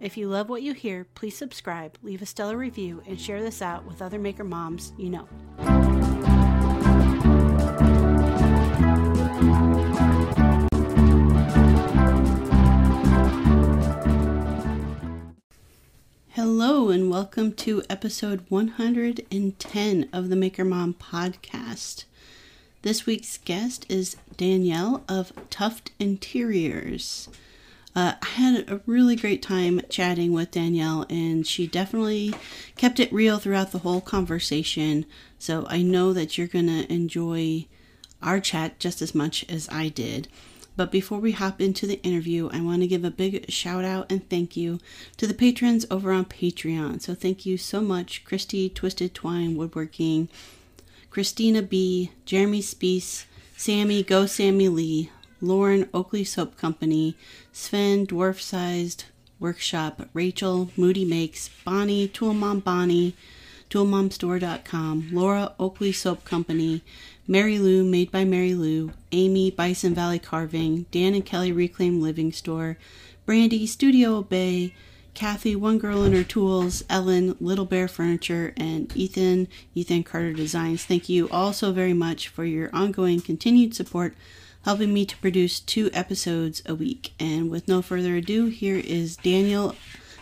If you love what you hear, please subscribe, leave a stellar review, and share this out with other maker moms you know. Hello, and welcome to episode 110 of the Maker Mom podcast. This week's guest is Danielle of Tuft Interiors. Uh, I had a really great time chatting with Danielle, and she definitely kept it real throughout the whole conversation. So I know that you're going to enjoy our chat just as much as I did. But before we hop into the interview, I want to give a big shout out and thank you to the patrons over on Patreon. So thank you so much, Christy Twisted Twine Woodworking, Christina B, Jeremy Spees, Sammy Go Sammy Lee, Lauren Oakley Soap Company, Sven Dwarf Sized Workshop, Rachel Moody Makes, Bonnie Tool Mom Bonnie, ToolMomStore.com, Laura Oakley Soap Company, Mary Lou Made by Mary Lou, Amy Bison Valley Carving, Dan and Kelly Reclaim Living Store, Brandy Studio Bay, Kathy One Girl and Her Tools, Ellen Little Bear Furniture, and Ethan Ethan Carter Designs. Thank you all so very much for your ongoing continued support helping me to produce two episodes a week. And with no further ado, here is Daniel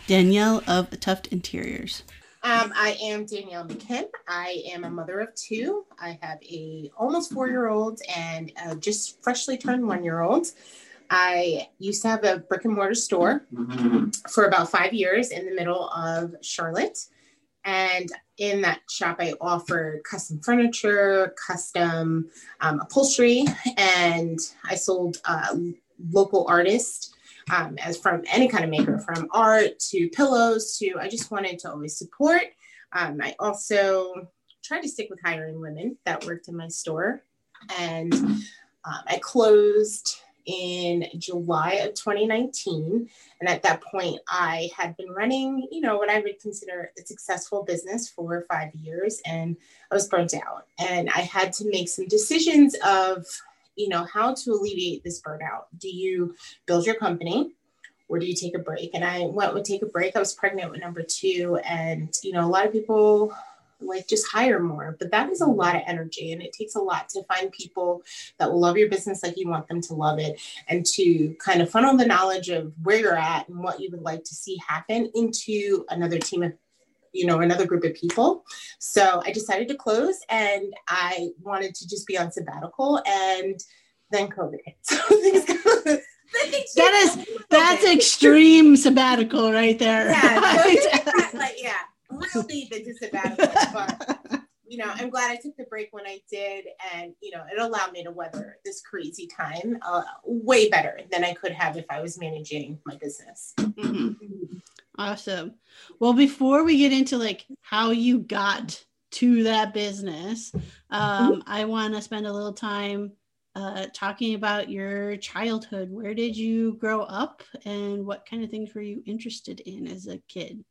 Danielle of Tuft Interiors. Um, I am Danielle McKim. I am a mother of two. I have a almost four year old and just freshly turned one year old. I used to have a brick and mortar store for about five years in the middle of Charlotte. And in that shop, I offered custom furniture, custom um, upholstery, and I sold uh, local artists um, as from any kind of maker, from art to pillows to. I just wanted to always support. Um, I also tried to stick with hiring women that worked in my store, and um, I closed in July of 2019. And at that point, I had been running, you know, what I would consider a successful business for five years, and I was burnt out. And I had to make some decisions of, you know, how to alleviate this burnout. Do you build your company? Or do you take a break? And I went with take a break. I was pregnant with number two. And, you know, a lot of people like just hire more. But that is a lot of energy and it takes a lot to find people that will love your business like you want them to love it and to kind of funnel the knowledge of where you're at and what you would like to see happen into another team of you know another group of people. So i decided to close and i wanted to just be on sabbatical and then covid hit. So that is that's extreme sabbatical right there. Yeah, like, yeah real deep into sabbatical, but you know, I'm glad I took the break when I did, and you know, it allowed me to weather this crazy time uh, way better than I could have if I was managing my business. Mm-hmm. Awesome. Well, before we get into like how you got to that business, um, mm-hmm. I want to spend a little time uh, talking about your childhood. Where did you grow up, and what kind of things were you interested in as a kid?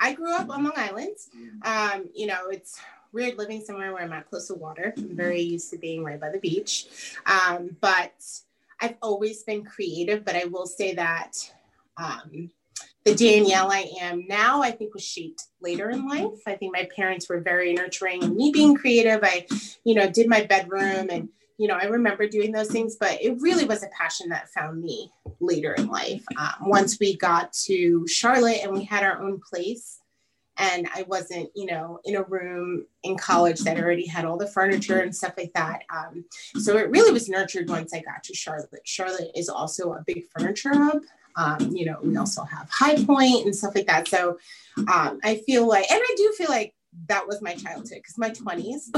I grew up on Long Island. Um, you know, it's weird living somewhere where I'm not close to water. I'm very used to being right by the beach. Um, but I've always been creative, but I will say that um, the Danielle I am now, I think was shaped later in life. I think my parents were very nurturing and me being creative. I, you know, did my bedroom and you know, I remember doing those things, but it really was a passion that found me later in life. Um, once we got to Charlotte and we had our own place, and I wasn't, you know, in a room in college that already had all the furniture and stuff like that. Um, so it really was nurtured once I got to Charlotte. Charlotte is also a big furniture hub. Um, you know, we also have High Point and stuff like that. So um, I feel like, and I do feel like that was my childhood because my 20s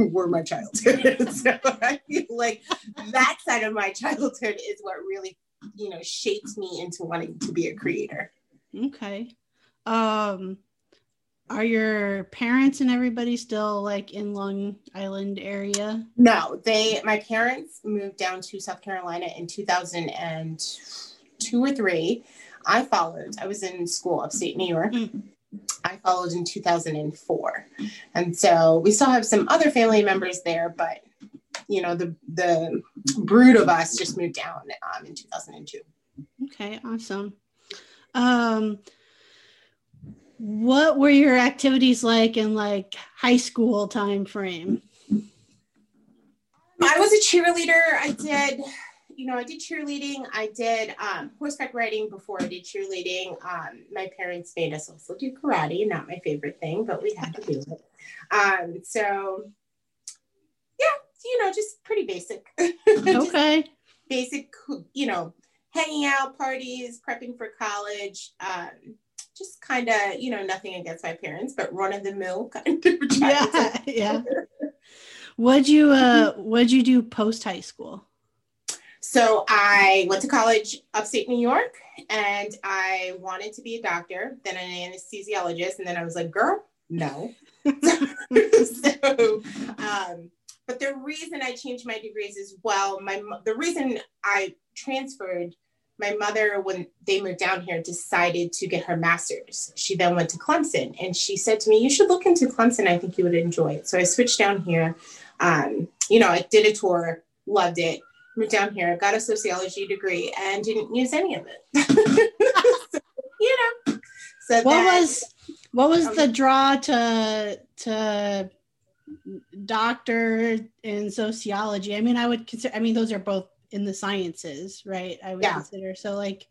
were my childhood. so I feel like that side of my childhood is what really, you know, shaped me into wanting to be a creator. Okay. Um are your parents and everybody still like in Long Island area? No, they my parents moved down to South Carolina in 2002 or 3. I followed. I was in school upstate New York. Mm. I followed in 2004. And so we still have some other family members there, but you know, the the brood of us just moved down um, in 2002. Okay, awesome. Um what were your activities like in like high school time frame? I was a cheerleader. I did, you know, I did cheerleading. I did um, horseback riding before I did cheerleading. Um, my parents made us also do karate, not my favorite thing, but we had to do it. Um, so, yeah, you know, just pretty basic. okay. basic, you know, hanging out, parties, prepping for college. Um, just kind of, you know, nothing against my parents, but run of the mill kind of. Yeah, yeah. What'd you uh what'd you do post high school? So I went to college upstate New York and I wanted to be a doctor, then an anesthesiologist, and then I was like, girl, no. so um but the reason I changed my degrees as well, my the reason I transferred my mother, when they moved down here, decided to get her master's. She then went to Clemson and she said to me, You should look into Clemson. I think you would enjoy it. So I switched down here. Um, you know, I did a tour, loved it, moved down here, got a sociology degree, and didn't use any of it. so, you know. So what then, was what was um, the draw to to doctor in sociology? I mean, I would consider I mean those are both in the sciences, right? I would yeah. consider. So like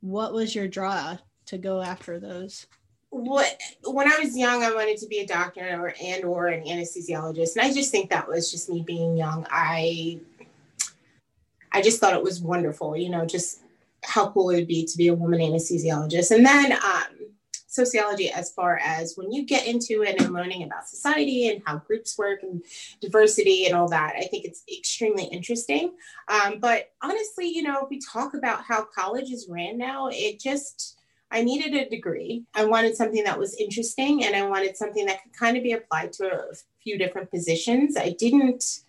what was your draw to go after those? What when I was young, I wanted to be a doctor or and or an anesthesiologist. And I just think that was just me being young. I I just thought it was wonderful, you know, just how cool it would be to be a woman anesthesiologist. And then um, sociology as far as when you get into it and learning about society and how groups work and diversity and all that. I think it's extremely interesting. Um, but honestly, you know, if we talk about how college is ran now, it just, I needed a degree. I wanted something that was interesting and I wanted something that could kind of be applied to a few different positions. I didn't.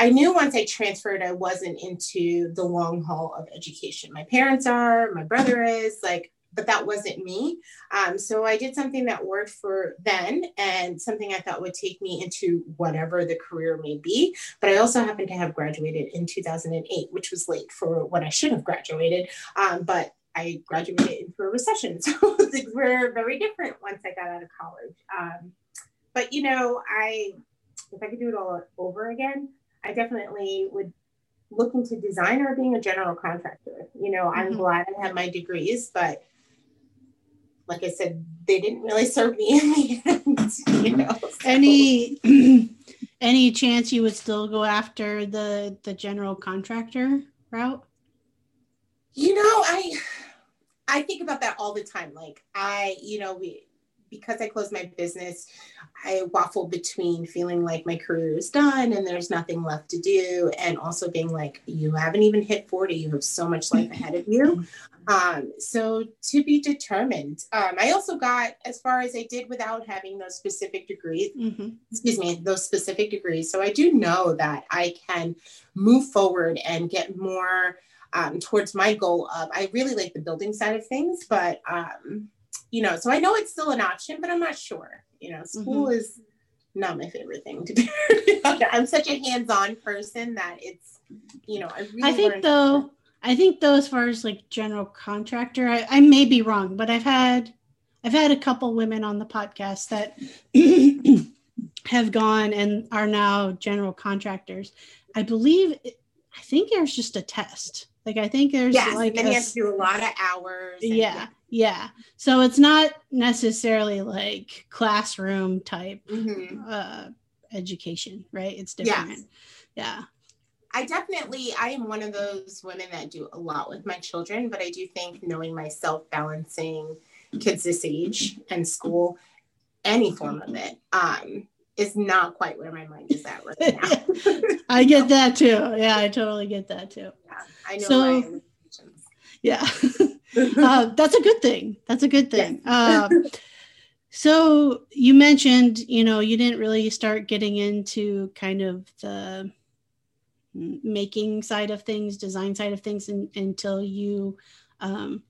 I knew once I transferred, I wasn't into the long haul of education. My parents are, my brother is, like, but that wasn't me. Um, so I did something that worked for then and something I thought would take me into whatever the career may be. But I also happened to have graduated in 2008, which was late for when I should have graduated. Um, but I graduated into a recession. So things were very different once I got out of college. Um, but, you know, I, if I could do it all over again, I definitely would look into design or being a general contractor. You know, I'm mm-hmm. glad I had my degrees, but like I said, they didn't really serve me in the end. You know, so. any any chance you would still go after the the general contractor route? You know, I I think about that all the time. Like I, you know, we because I closed my business, I waffle between feeling like my career is done and there's nothing left to do, and also being like, you haven't even hit 40, you have so much life ahead of you. Um, so to be determined. Um, I also got as far as I did without having those specific degrees, mm-hmm. excuse me, those specific degrees. So I do know that I can move forward and get more um, towards my goal of, I really like the building side of things, but, um, you know, so I know it's still an option, but I'm not sure. You know, school mm-hmm. is not my favorite thing to do. I'm such a hands-on person that it's, you know, I really I think though, I think though, as far as like general contractor, I, I may be wrong, but I've had I've had a couple women on the podcast that have gone and are now general contractors. I believe I think there's just a test. Like I think there's yes, like and a, you have to do a lot of hours. And, yeah, yeah, yeah. So it's not necessarily like classroom type mm-hmm. uh, education, right? It's different. Yes. Yeah. I definitely, I am one of those women that do a lot with my children, but I do think knowing myself, balancing kids this age and school, any form of it, um, is not quite where my mind is at right now. I get that too. Yeah, I totally get that too. Yeah, I know. So, yeah, uh, that's a good thing. That's a good thing. Yes. uh, So you mentioned, you know, you didn't really start getting into kind of the making side of things, design side of things in, until you um,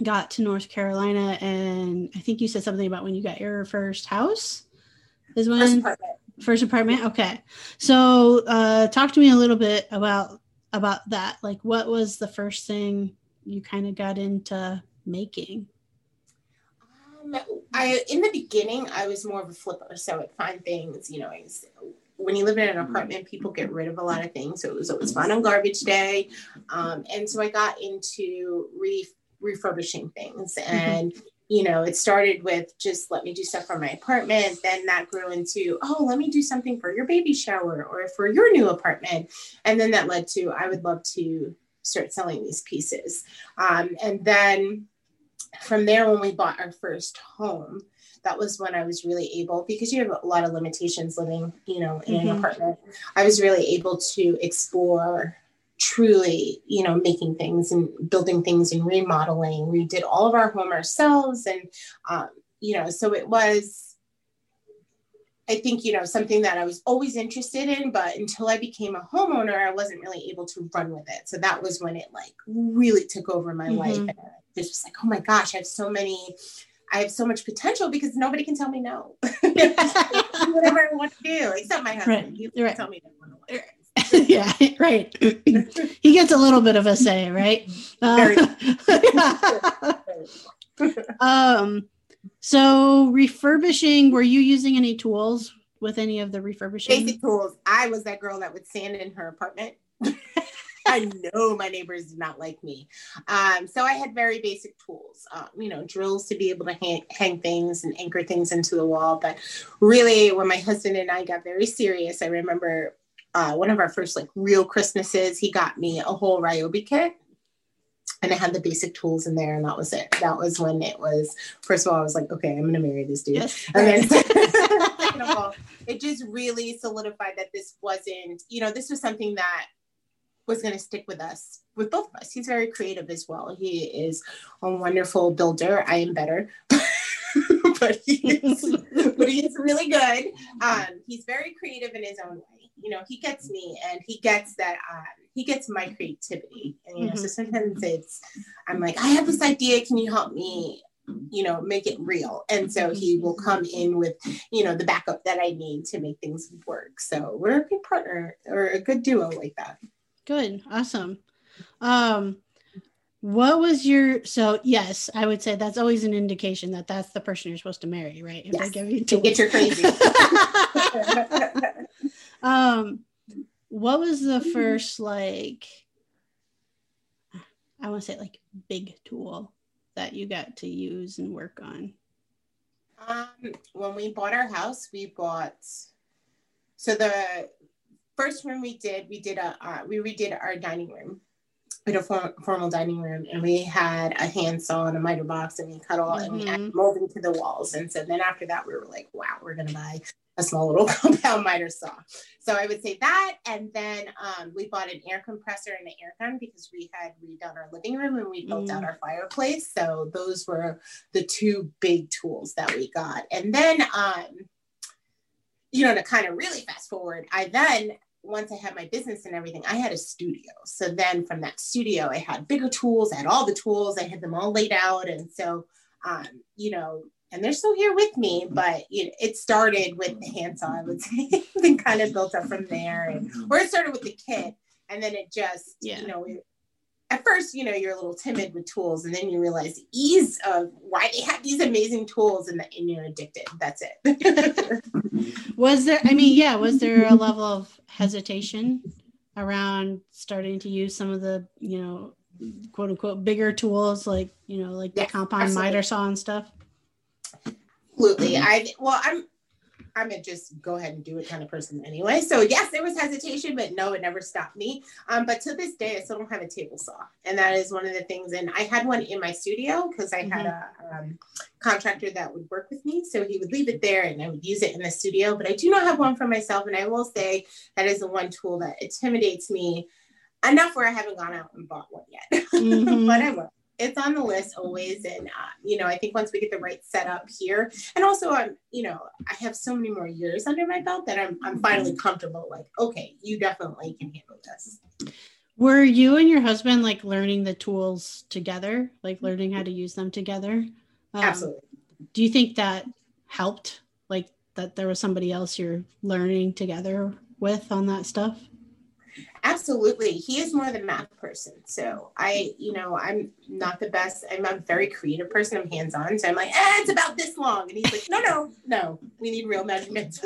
got to North Carolina. And I think you said something about when you got your first house. Is when first apartment. First apartment. Okay. So uh, talk to me a little bit about about that. Like, what was the first thing you kind of got into making? Um, I in the beginning I was more of a flipper, so I'd find things. You know, I when you live in an apartment, people get rid of a lot of things. So it was always fun on garbage day. Um, and so I got into re- refurbishing things. Mm-hmm. And, you know, it started with just let me do stuff for my apartment. Then that grew into, oh, let me do something for your baby shower or for your new apartment. And then that led to, I would love to start selling these pieces. Um, and then from there, when we bought our first home, that was when I was really able, because you have a lot of limitations living, you know, in mm-hmm. an apartment. I was really able to explore truly, you know, making things and building things and remodeling. We did all of our home ourselves, and um, you know, so it was. I think you know something that I was always interested in, but until I became a homeowner, I wasn't really able to run with it. So that was when it like really took over my mm-hmm. life. And it's just like, oh my gosh, I have so many I have so much potential because nobody can tell me no. whatever I want to do, except my husband. Right. He can right. tell me no. yeah, right. he gets a little bit of a say, right? Uh, um, so refurbishing, were you using any tools with any of the refurbishing? Basic tools. I was that girl that would sand in her apartment. I know my neighbors did not like me. Um, so I had very basic tools, um, you know, drills to be able to hang, hang, things and anchor things into the wall. But really, when my husband and I got very serious, I remember uh, one of our first like real Christmases, he got me a whole Ryobi kit. And it had the basic tools in there, and that was it. That was when it was. First of all, I was like, "Okay, I'm to marry this dude." Yes. And then, second of all, it just really solidified that this wasn't, you know, this was something that was going to stick with us, with both of us. He's very creative as well. He is a wonderful builder. I am better. but he's but he's really good. Um, he's very creative in his own way. You know, he gets me, and he gets that. Um, he gets my creativity, and you know, mm-hmm. so sometimes it's, I'm like, I have this idea. Can you help me? You know, make it real. And so he will come in with, you know, the backup that I need to make things work. So we're a good partner or a good duo like that. Good. Awesome. Um, what was your so yes, I would say that's always an indication that that's the person you're supposed to marry, right? If yes. they give you to get your crazy. um what was the first like I want to say like big tool that you got to use and work on? Um, when we bought our house, we bought so the first room we did, we did a uh, we redid our dining room. We had a form, formal dining room, and we had a handsaw and a miter box, and we cut all mm-hmm. and we added molding to the walls. And so then after that, we were like, wow, we're gonna buy a small little compound miter saw. So I would say that, and then um, we bought an air compressor and an air gun because we had redone our living room and we built mm. out our fireplace. So those were the two big tools that we got. And then um, you know, to kind of really fast forward, I then once I had my business and everything, I had a studio. So then from that studio, I had bigger tools, I had all the tools, I had them all laid out. And so, um, you know, and they're still here with me, mm-hmm. but you know, it started with the handsaw, I would say, and kind of built up from there. And, mm-hmm. or it started with the kit. And then it just, yeah. you know, it, at first, you know, you're a little timid with tools, and then you realize the ease of why they have these amazing tools, and, the, and you're addicted. That's it. was there? I mean, yeah, was there a level of hesitation around starting to use some of the, you know, quote unquote bigger tools, like you know, like the compound miter saw and stuff? Absolutely. I well, I'm I'm a just go ahead and do it kind of person anyway. So yes, there was hesitation, but no, it never stopped me. Um, but to this day, I still don't have a table saw, and that is one of the things. And I had one in my studio because I mm-hmm. had a um, contractor that would work with me, so he would leave it there, and I would use it in the studio. But I do not have one for myself, and I will say that is the one tool that intimidates me enough where I haven't gone out and bought one yet, mm-hmm. but I will. It's on the list always and uh, you know i think once we get the right setup here and also i'm you know i have so many more years under my belt that i'm, I'm finally comfortable like okay you definitely can handle this. Were you and your husband like learning the tools together? Like learning how to use them together? Um, absolutely. do you think that helped? Like that there was somebody else you're learning together with on that stuff Absolutely. He is more the math person. So I, you know, I'm not the best. I'm a very creative person. I'm hands on. So I'm like, eh, it's about this long. And he's like, no, no, no, we need real measurements.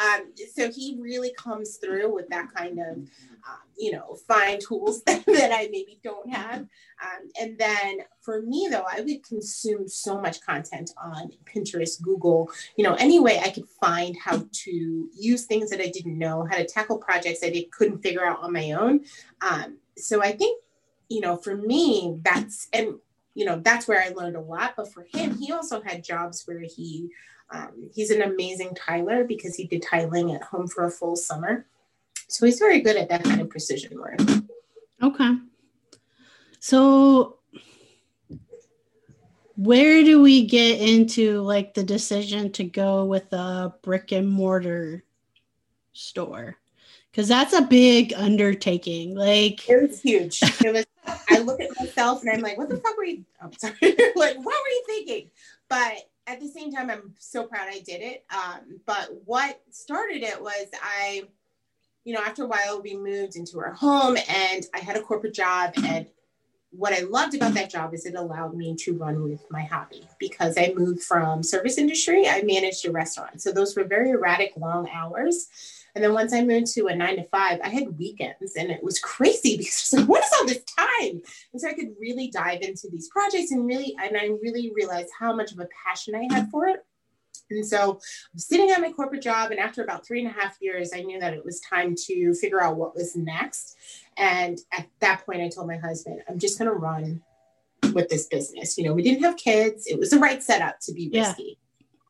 Um, so he really comes through with that kind of, um, you know, fine tools that, I maybe don't have. Um, and then for me, though, I would consume so much content on Pinterest, Google, you know, any way I could find how to use things that I didn't know, how to tackle projects that I couldn't figure out on my own. Um, so I think, you know, for me, that's, and, you know, that's where I learned a lot. But for him, he also had jobs where he, um, he's an amazing tiler because he did tiling at home for a full summer. So he's very good at that kind of precision work. Okay. So where do we get into like the decision to go with a brick and mortar store? Because that's a big undertaking. Like it was huge. It was. I look at myself and I'm like, "What the fuck were you?" I'm sorry. like, what were you thinking? But at the same time, I'm so proud I did it. Um, but what started it was I, you know, after a while we moved into our home and I had a corporate job. And what I loved about that job is it allowed me to run with my hobby because I moved from service industry. I managed a restaurant. So those were very erratic, long hours. And then once I moved to a nine to five, I had weekends and it was crazy because was like, what is all this time? And so I could really dive into these projects and really, and I really realized how much of a passion I had for it. And so I'm sitting at my corporate job, and after about three and a half years, I knew that it was time to figure out what was next. And at that point, I told my husband, I'm just going to run with this business. You know, we didn't have kids, it was the right setup to be risky.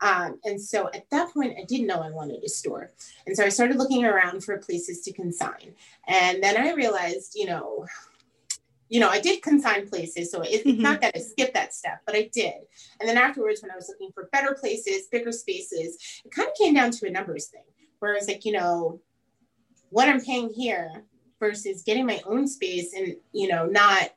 Um, and so at that point, I didn't know I wanted a store. And so I started looking around for places to consign. And then I realized, you know, you know, I did consign places, so it's mm-hmm. not that I skipped that step, but I did. And then afterwards, when I was looking for better places, bigger spaces, it kind of came down to a numbers thing, where I was like, you know, what I'm paying here versus getting my own space, and you know, not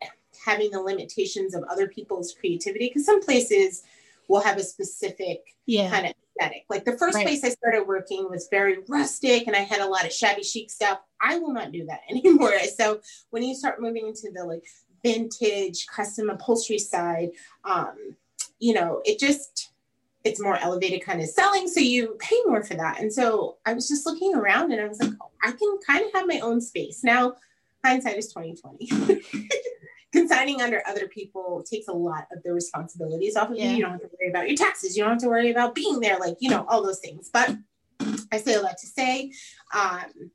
having the limitations of other people's creativity, because some places will have a specific yeah. kind of aesthetic. Like the first right. place I started working was very rustic and I had a lot of shabby chic stuff. I will not do that anymore. So when you start moving into the like vintage custom upholstery side, um, you know, it just it's more elevated kind of selling. So you pay more for that. And so I was just looking around and I was like, oh, I can kind of have my own space. Now hindsight is 2020. consigning under other people takes a lot of the responsibilities off of yeah. you. You don't have to worry about your taxes. You don't have to worry about being there, like, you know, all those things. But I say a lot to say, um,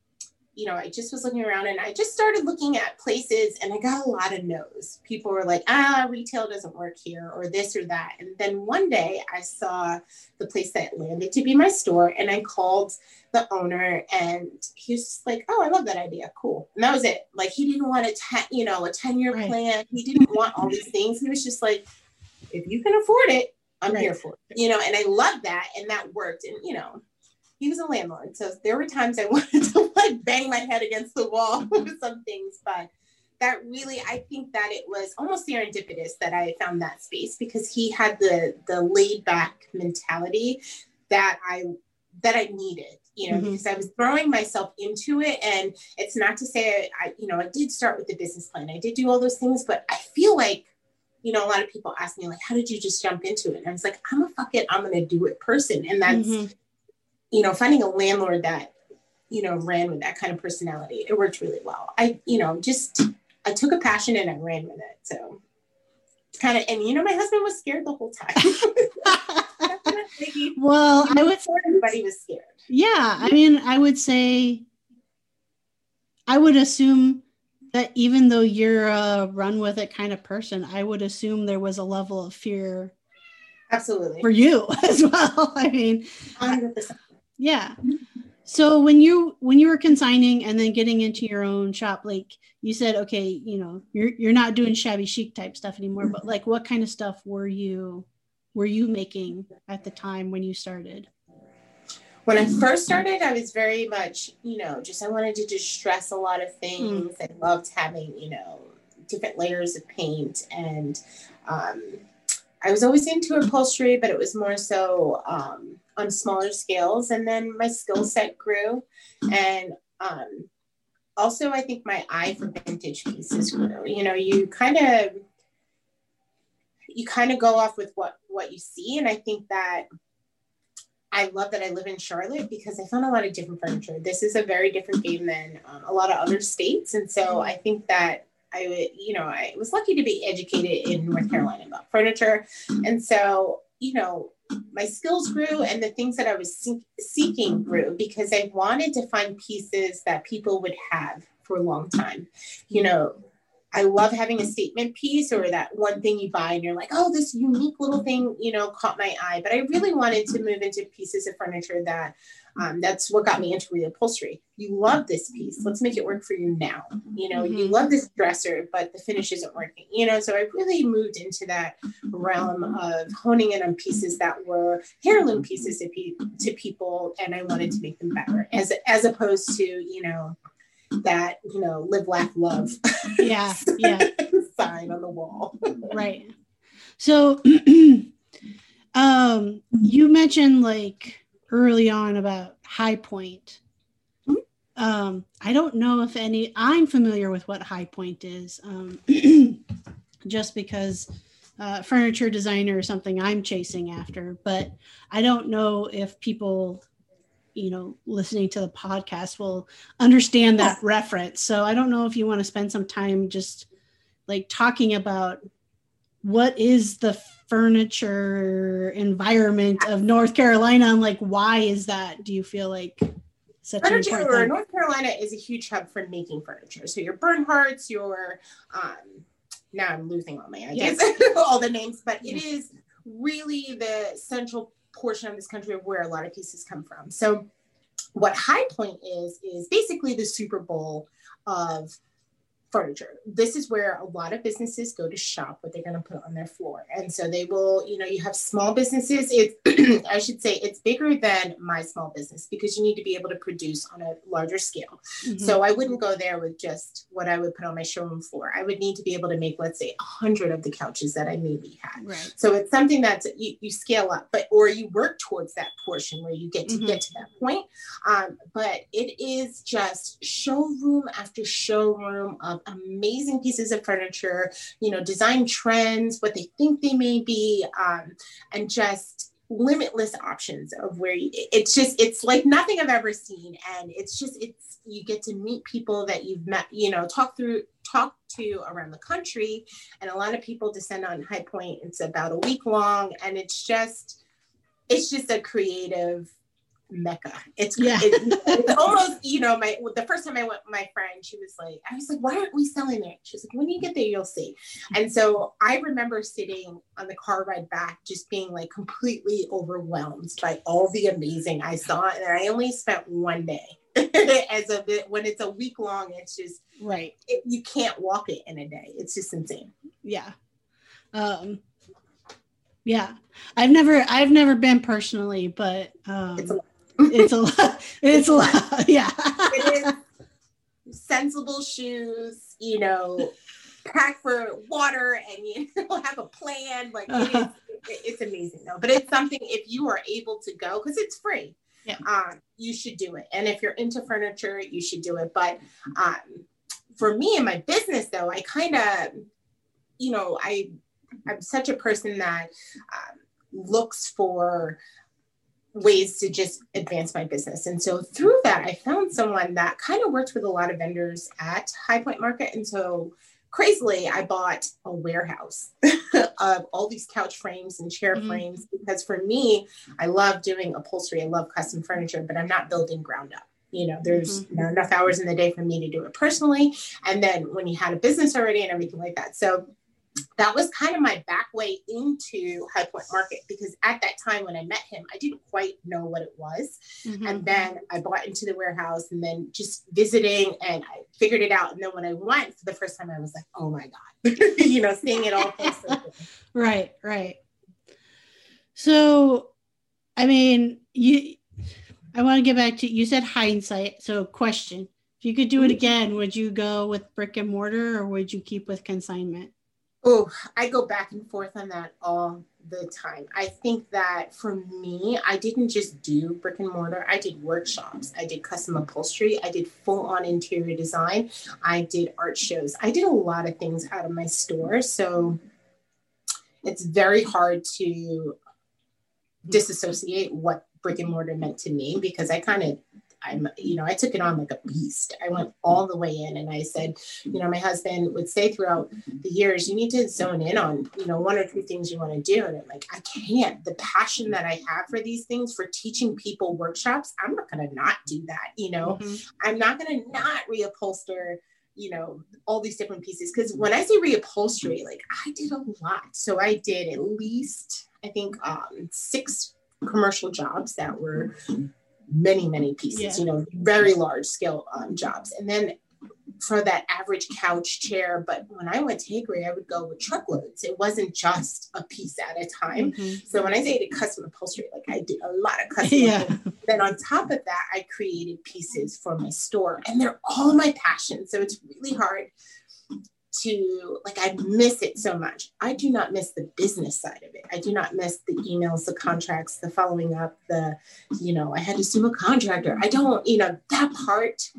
you know, I just was looking around and I just started looking at places and I got a lot of no's. People were like, ah, retail doesn't work here or this or that. And then one day I saw the place that landed to be my store and I called the owner and he was just like, oh, I love that idea. Cool. And that was it. Like he didn't want a 10, you know, a 10 year right. plan. He didn't want all these things. He was just like, if you can afford it, I'm right. here for it. You know, and I love that. And that worked. And, you know, he was a landlord. So there were times I wanted to like bang my head against the wall with some things, but that really I think that it was almost serendipitous that I found that space because he had the the laid back mentality that I that I needed, you know, mm-hmm. because I was throwing myself into it. And it's not to say I, you know, I did start with the business plan. I did do all those things, but I feel like, you know, a lot of people ask me, like, how did you just jump into it? And I was like, I'm a fuck it, I'm gonna do it person. And that's mm-hmm you know, finding a landlord that, you know, ran with that kind of personality, it worked really well. I, you know, just I took a passion and I ran with it. So kind of, and you know, my husband was scared the whole time. well, I would say everybody was scared. Yeah, I mean, I would say, I would assume that even though you're a run with it kind of person, I would assume there was a level of fear absolutely for you as well. I mean, 100%. Yeah. So when you when you were consigning and then getting into your own shop, like you said, okay, you know, you're you're not doing shabby chic type stuff anymore, but like what kind of stuff were you were you making at the time when you started? When I first started, I was very much, you know, just I wanted to distress a lot of things. Mm. I loved having, you know, different layers of paint and um, I was always into upholstery, but it was more so um, on smaller scales. And then my skill set grew. And um, also, I think my eye for vintage pieces grew. You know, you kind of you kind of go off with what what you see, and I think that I love that I live in Charlotte because I found a lot of different furniture. This is a very different game than um, a lot of other states, and so I think that I, would, you know, I was lucky to be educated in North Carolina about furniture. And so, you know, my skills grew and the things that I was seeking grew because I wanted to find pieces that people would have for a long time. You know, I love having a statement piece or that one thing you buy and you're like, oh, this unique little thing, you know, caught my eye. But I really wanted to move into pieces of furniture that um, that's what got me into reupholstery. You love this piece. Let's make it work for you now. You know, mm-hmm. you love this dresser, but the finish isn't working. You know, so I really moved into that realm of honing in on pieces that were heirloom pieces to, pe- to people, and I wanted to make them better, as as opposed to you know that you know live, laugh, love. Yeah, yeah. sign on the wall. right. So, um, you mentioned like early on about High Point. Mm-hmm. Um, I don't know if any, I'm familiar with what High Point is, um, just because uh, furniture designer is something I'm chasing after, but I don't know if people, you know, listening to the podcast will understand that reference. So I don't know if you want to spend some time just like talking about what is the furniture environment of North Carolina and like why is that? Do you feel like such furniture an important North Carolina is a huge hub for making furniture. So your Bernhardts, your um now I'm losing all my ideas, yes. all the names, but it is really the central portion of this country of where a lot of pieces come from. So what High Point is is basically the Super Bowl of furniture. This is where a lot of businesses go to shop what they're going to put on their floor. And so they will, you know, you have small businesses. It's, I should say, it's bigger than my small business because you need to be able to produce on a larger scale. Mm-hmm. So I wouldn't go there with just what I would put on my showroom floor. I would need to be able to make, let's say, a hundred of the couches that I maybe had. Right. So it's something that's you, you, scale up, but or you work towards that portion where you get to mm-hmm. get to that point. Um, but it is just showroom after showroom of amazing pieces of furniture, you know, design trends, what they think they may be, um, and just limitless options of where you, it's just it's like nothing I've ever seen, and it's just it's you get to meet people that you've met, you know, talk through talk to around the country, and a lot of people descend on High Point. It's about a week long, and it's just it's just a creative mecca. It's yeah. It, it's almost you know my the first time I went my friend, she was like, I was like, why aren't we selling it? She was like, when you get there, you'll see. And so I remember sitting on the car ride back, just being like completely overwhelmed by all the amazing I saw, and I only spent one day. As a bit when it's a week long, it's just right. It, you can't walk it in a day. It's just insane. Yeah. Um, yeah i've never i've never been personally but um it's a lot. It's a lot. Yeah. it is sensible shoes, you know, pack for water and you know, have a plan. Like uh-huh. it's amazing though. But it's something if you are able to go, because it's free. Yeah. Um, you should do it. And if you're into furniture, you should do it. But um, for me and my business though, I kind of, you know, I I'm such a person that um, looks for ways to just advance my business. And so through that, I found someone that kind of worked with a lot of vendors at High Point Market. And so crazily, I bought a warehouse of all these couch frames and chair mm-hmm. frames because for me, I love doing upholstery, I love custom furniture, but I'm not building ground up. You know, there's mm-hmm. not enough hours in the day for me to do it personally. And then when you had a business already and everything like that. So that was kind of my back way into High Point Market because at that time when I met him, I didn't quite know what it was. Mm-hmm. And then I bought into the warehouse and then just visiting and I figured it out. And then when I went for the first time, I was like, oh my God, you know, seeing it all. right, right. So, I mean, you, I want to get back to, you said hindsight. So, question if you could do it mm-hmm. again, would you go with brick and mortar or would you keep with consignment? Oh, I go back and forth on that all the time. I think that for me, I didn't just do brick and mortar. I did workshops. I did custom upholstery. I did full on interior design. I did art shows. I did a lot of things out of my store. So it's very hard to disassociate what brick and mortar meant to me because I kind of I'm, you know, I took it on like a beast. I went all the way in and I said, you know, my husband would say throughout the years, you need to zone in on, you know, one or two things you want to do. And I'm like, I can't. The passion that I have for these things, for teaching people workshops, I'm not going to not do that. You know, mm-hmm. I'm not going to not reupholster you know all these different pieces because when i say reupholstery like i did a lot so i did at least i think um, six commercial jobs that were many, many pieces, yeah. you know, very large scale um, jobs. And then for that average couch chair. But when I went to Hickory, I would go with truckloads. It wasn't just a piece at a time. Mm-hmm. So when I say the custom upholstery, like I did a lot of custom. Yeah. Then on top of that, I created pieces for my store, and they're all my passion. So it's really hard to like I miss it so much. I do not miss the business side of it. I do not miss the emails, the contracts, the following up, the you know, I had to sue a contractor. I don't, you know, that part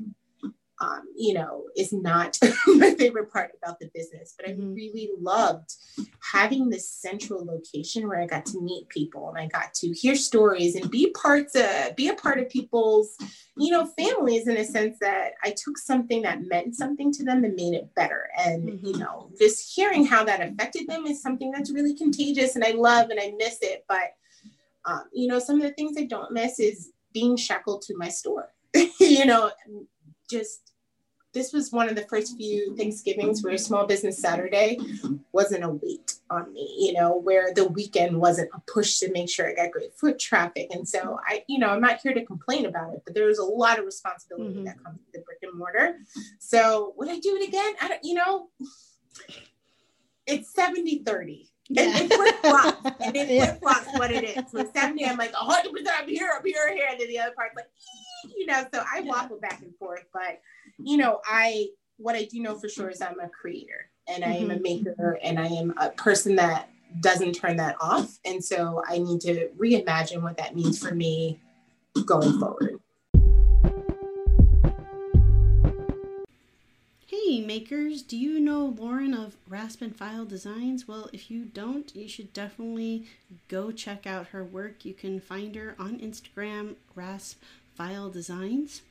um, you know, is not my favorite part about the business, but I mm-hmm. really loved having this central location where I got to meet people and I got to hear stories and be parts of, be a part of people's, you know, families in a sense that I took something that meant something to them and made it better. And, mm-hmm. you know, just hearing how that affected them is something that's really contagious and I love and I miss it. But, um, you know, some of the things I don't miss is being shackled to my store. you know, just this was one of the first few Thanksgivings where Small Business Saturday wasn't a weight on me, you know, where the weekend wasn't a push to make sure I got great foot traffic. And so I, you know, I'm not here to complain about it, but there was a lot of responsibility mm-hmm. that comes with the brick and mortar. So would I do it again? I don't, you know, it's 70 30. Yeah. And it flip flops. and it flip flops what it is. So 70, I'm like 100% I'm here, I'm here, here. And then the other part's like, you know, so I waffle back and forth. But, you know, I, what I do know for sure is I'm a creator and I am a mm-hmm. maker and I am a person that doesn't turn that off. And so I need to reimagine what that means for me going forward. Hey makers, do you know Lauren of Rasp and File Designs? Well, if you don't, you should definitely go check out her work. You can find her on Instagram, Rasp File Designs.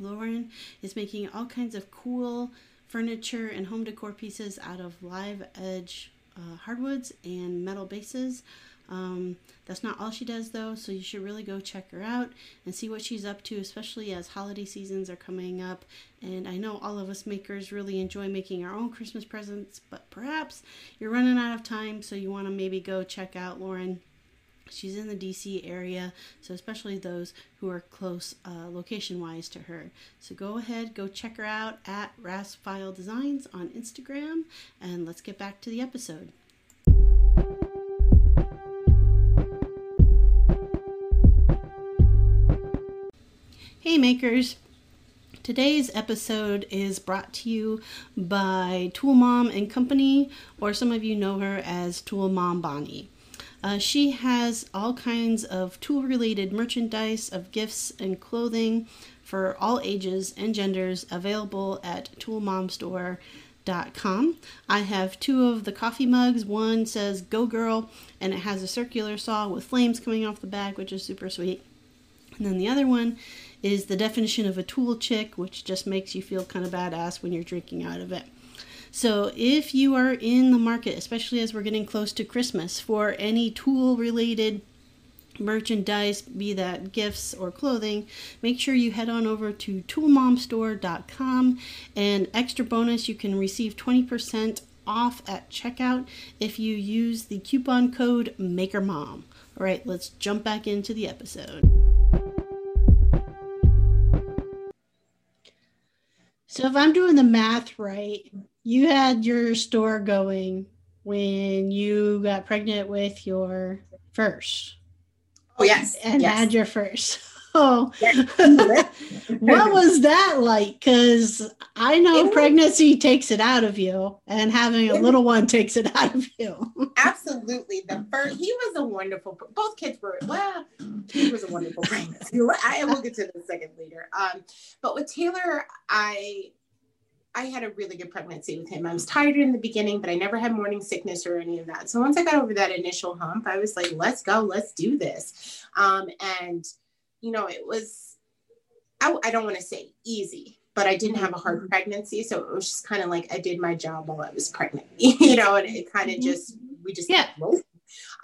Lauren is making all kinds of cool furniture and home decor pieces out of live edge uh, hardwoods and metal bases. Um, that's not all she does though, so you should really go check her out and see what she's up to, especially as holiday seasons are coming up. And I know all of us makers really enjoy making our own Christmas presents, but perhaps you're running out of time, so you want to maybe go check out Lauren She's in the DC area, so especially those who are close uh, location wise to her. So go ahead, go check her out at Rasfile Designs on Instagram, and let's get back to the episode. Hey makers! Today's episode is brought to you by Tool Mom and Company, or some of you know her as Tool Mom Bonnie. Uh, she has all kinds of tool related merchandise of gifts and clothing for all ages and genders available at toolmomstore.com. I have two of the coffee mugs. One says Go Girl and it has a circular saw with flames coming off the back, which is super sweet. And then the other one is the definition of a tool chick, which just makes you feel kind of badass when you're drinking out of it. So if you are in the market, especially as we're getting close to Christmas, for any tool related merchandise, be that gifts or clothing, make sure you head on over to toolmomstore.com. And extra bonus, you can receive 20% off at checkout if you use the coupon code MakerMom. All right, let's jump back into the episode. So, if I'm doing the math right, you had your store going when you got pregnant with your first. Oh, yes. And yes. had your first. Oh, what was that like? Because I know pregnancy takes it out of you, and having a little one takes it out of you. absolutely. The first, he was a wonderful. Both kids were well. He was a wonderful pregnancy. I will get to the second later. Um, but with Taylor, I I had a really good pregnancy with him. I was tired in the beginning, but I never had morning sickness or any of that. So once I got over that initial hump, I was like, let's go, let's do this. Um, and you know, it was, I, I don't want to say easy, but I didn't have a hard mm-hmm. pregnancy. So it was just kind of like I did my job while I was pregnant, you know, and it kind of mm-hmm. just, we just, yeah.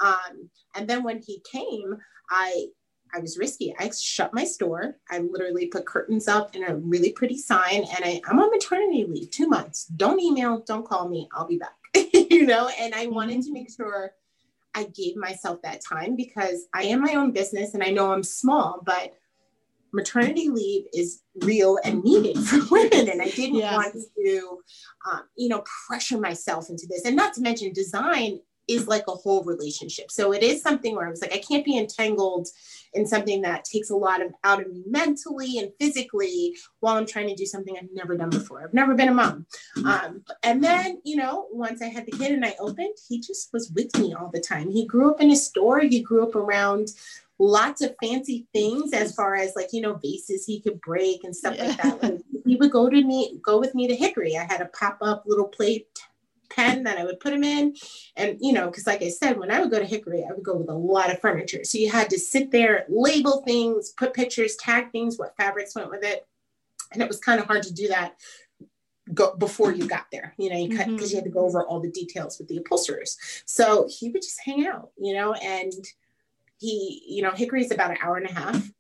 Um, and then when he came, I, I was risky. I shut my store. I literally put curtains up and a really pretty sign, and I, I'm on maternity leave, two months. Don't email, don't call me. I'll be back. you know, and I wanted to mm-hmm. make sure I gave myself that time because I am my own business and I know I'm small, but maternity leave is real and needed for women. And I didn't yes. want to, um, you know, pressure myself into this. And not to mention, design is like a whole relationship. So it is something where I was like, I can't be entangled in something that takes a lot of out of me mentally and physically while I'm trying to do something I've never done before. I've never been a mom. Um, and then, you know, once I had the kid and I opened, he just was with me all the time. He grew up in a store. He grew up around lots of fancy things as far as like you know vases he could break and stuff yeah. like that like, he would go to me go with me to hickory i had a pop-up little plate pen that I would put them in. And, you know, because like I said, when I would go to Hickory, I would go with a lot of furniture. So you had to sit there, label things, put pictures, tag things, what fabrics went with it. And it was kind of hard to do that go before you got there you know you because mm-hmm. you had to go over all the details with the upholsterers so he would just hang out you know and he you know hickory is about an hour and a half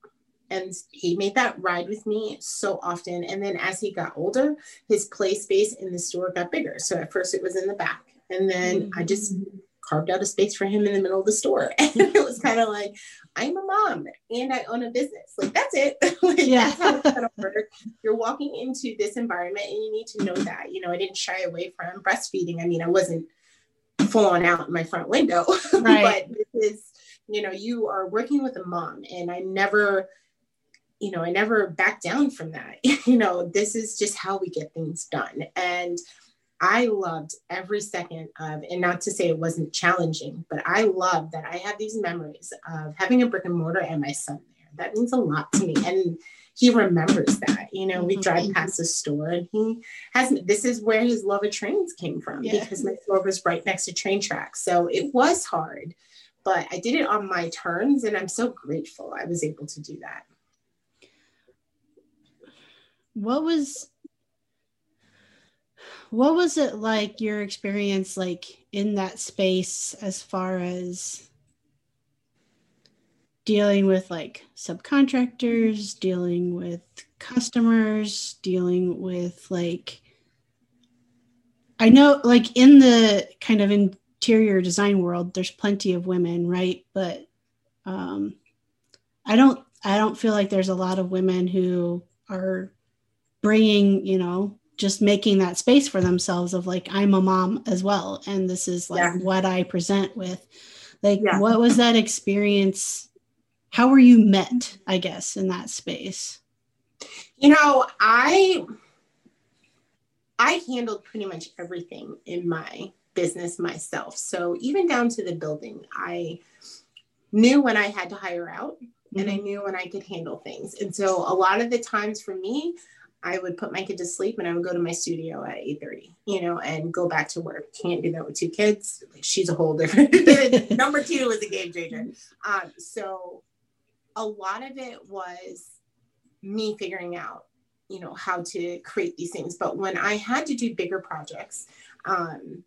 and he made that ride with me so often. And then as he got older his play space in the store got bigger. So at first it was in the back and then mm-hmm. i just carved out a space for him in the middle of the store. And it was kind of like i'm a mom and i own a business. Like that's it. Like, yeah. that's how you're walking into this environment and you need to know that you know i didn't shy away from breastfeeding. I mean i wasn't full on out in my front window. Right. but this is you know you are working with a mom and i never you know, I never backed down from that. you know, this is just how we get things done. And I loved every second of, and not to say it wasn't challenging, but I love that I have these memories of having a brick and mortar and my son there. That means a lot to me. And he remembers that. You know, we mm-hmm. drive past the store and he has this is where his love of trains came from yeah. because my store was right next to train tracks. So it was hard, but I did it on my terms and I'm so grateful I was able to do that what was what was it like your experience like in that space as far as dealing with like subcontractors dealing with customers dealing with like i know like in the kind of interior design world there's plenty of women right? But um i don't i don't feel like there's a lot of women who are bringing you know just making that space for themselves of like i'm a mom as well and this is like yeah. what i present with like yeah. what was that experience how were you met i guess in that space you know i i handled pretty much everything in my business myself so even down to the building i knew when i had to hire out mm-hmm. and i mm-hmm. knew when i could handle things and so a lot of the times for me I would put my kid to sleep and I would go to my studio at 8:30, you know, and go back to work. Can't do that with two kids. She's a whole different number two is a game changer. Um, so a lot of it was me figuring out, you know, how to create these things. But when I had to do bigger projects, um,